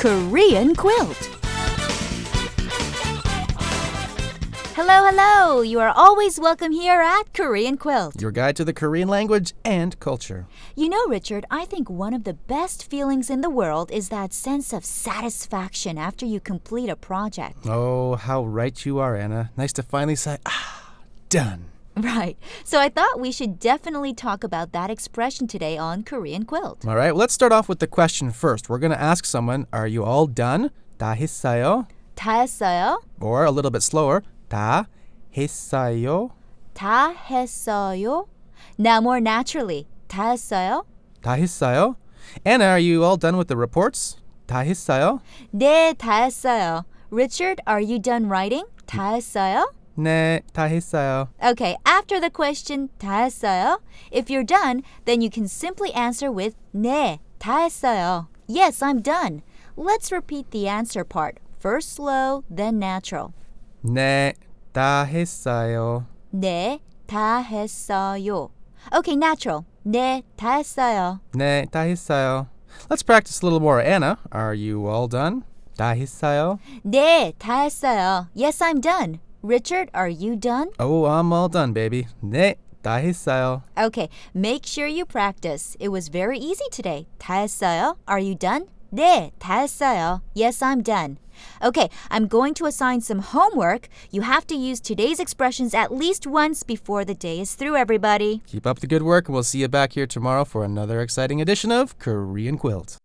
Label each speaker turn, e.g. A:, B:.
A: Korean quilt. Hello, hello. You are always welcome here at Korean Quilt.
B: Your guide to the Korean language and culture.
A: You know, Richard, I think one of the best feelings in the world is that sense of satisfaction after you complete a project.
B: Oh, how right you are, Anna. Nice to finally say, ah, done.
A: Right. So I thought we should definitely talk about that expression today on Korean Quilt.
B: All right, well, let's start off with the question first. We're going to ask someone, are you all done? 다 했어요?
A: 다 했어요?
B: Or a little bit slower, 다 했어요?
A: 다 했어요? Now more naturally. 다 했어요?
B: 다 했어요? Anna, are you all done with the reports? 다 했어요?
A: 네, 다 했어요. Richard, are you done writing? 다 했어요?
B: 네, 다 했어요.
A: Okay, after the question 다 했어요, if you're done, then you can simply answer with 네, 다 했어요. Yes, I'm done. Let's repeat the answer part. First slow, then natural.
B: 네, 다 했어요.
A: 네, 다 했어요. Okay, natural. 네, 다 했어요.
B: 네, 다 했어요. Let's practice a little more. Anna, are you all done? 다 했어요?
A: 네, 다 했어요. Yes, I'm done. Richard, are you done?
B: Oh, I'm all done, baby. 네, 다 했어요.
A: Okay, make sure you practice. It was very easy today. 다 했어요? Are you done? 네, 다 했어요. Yes, I'm done. Okay, I'm going to assign some homework. You have to use today's expressions at least once before the day is through, everybody.
B: Keep up the good work, and we'll see you back here tomorrow for another exciting edition of Korean Quilt.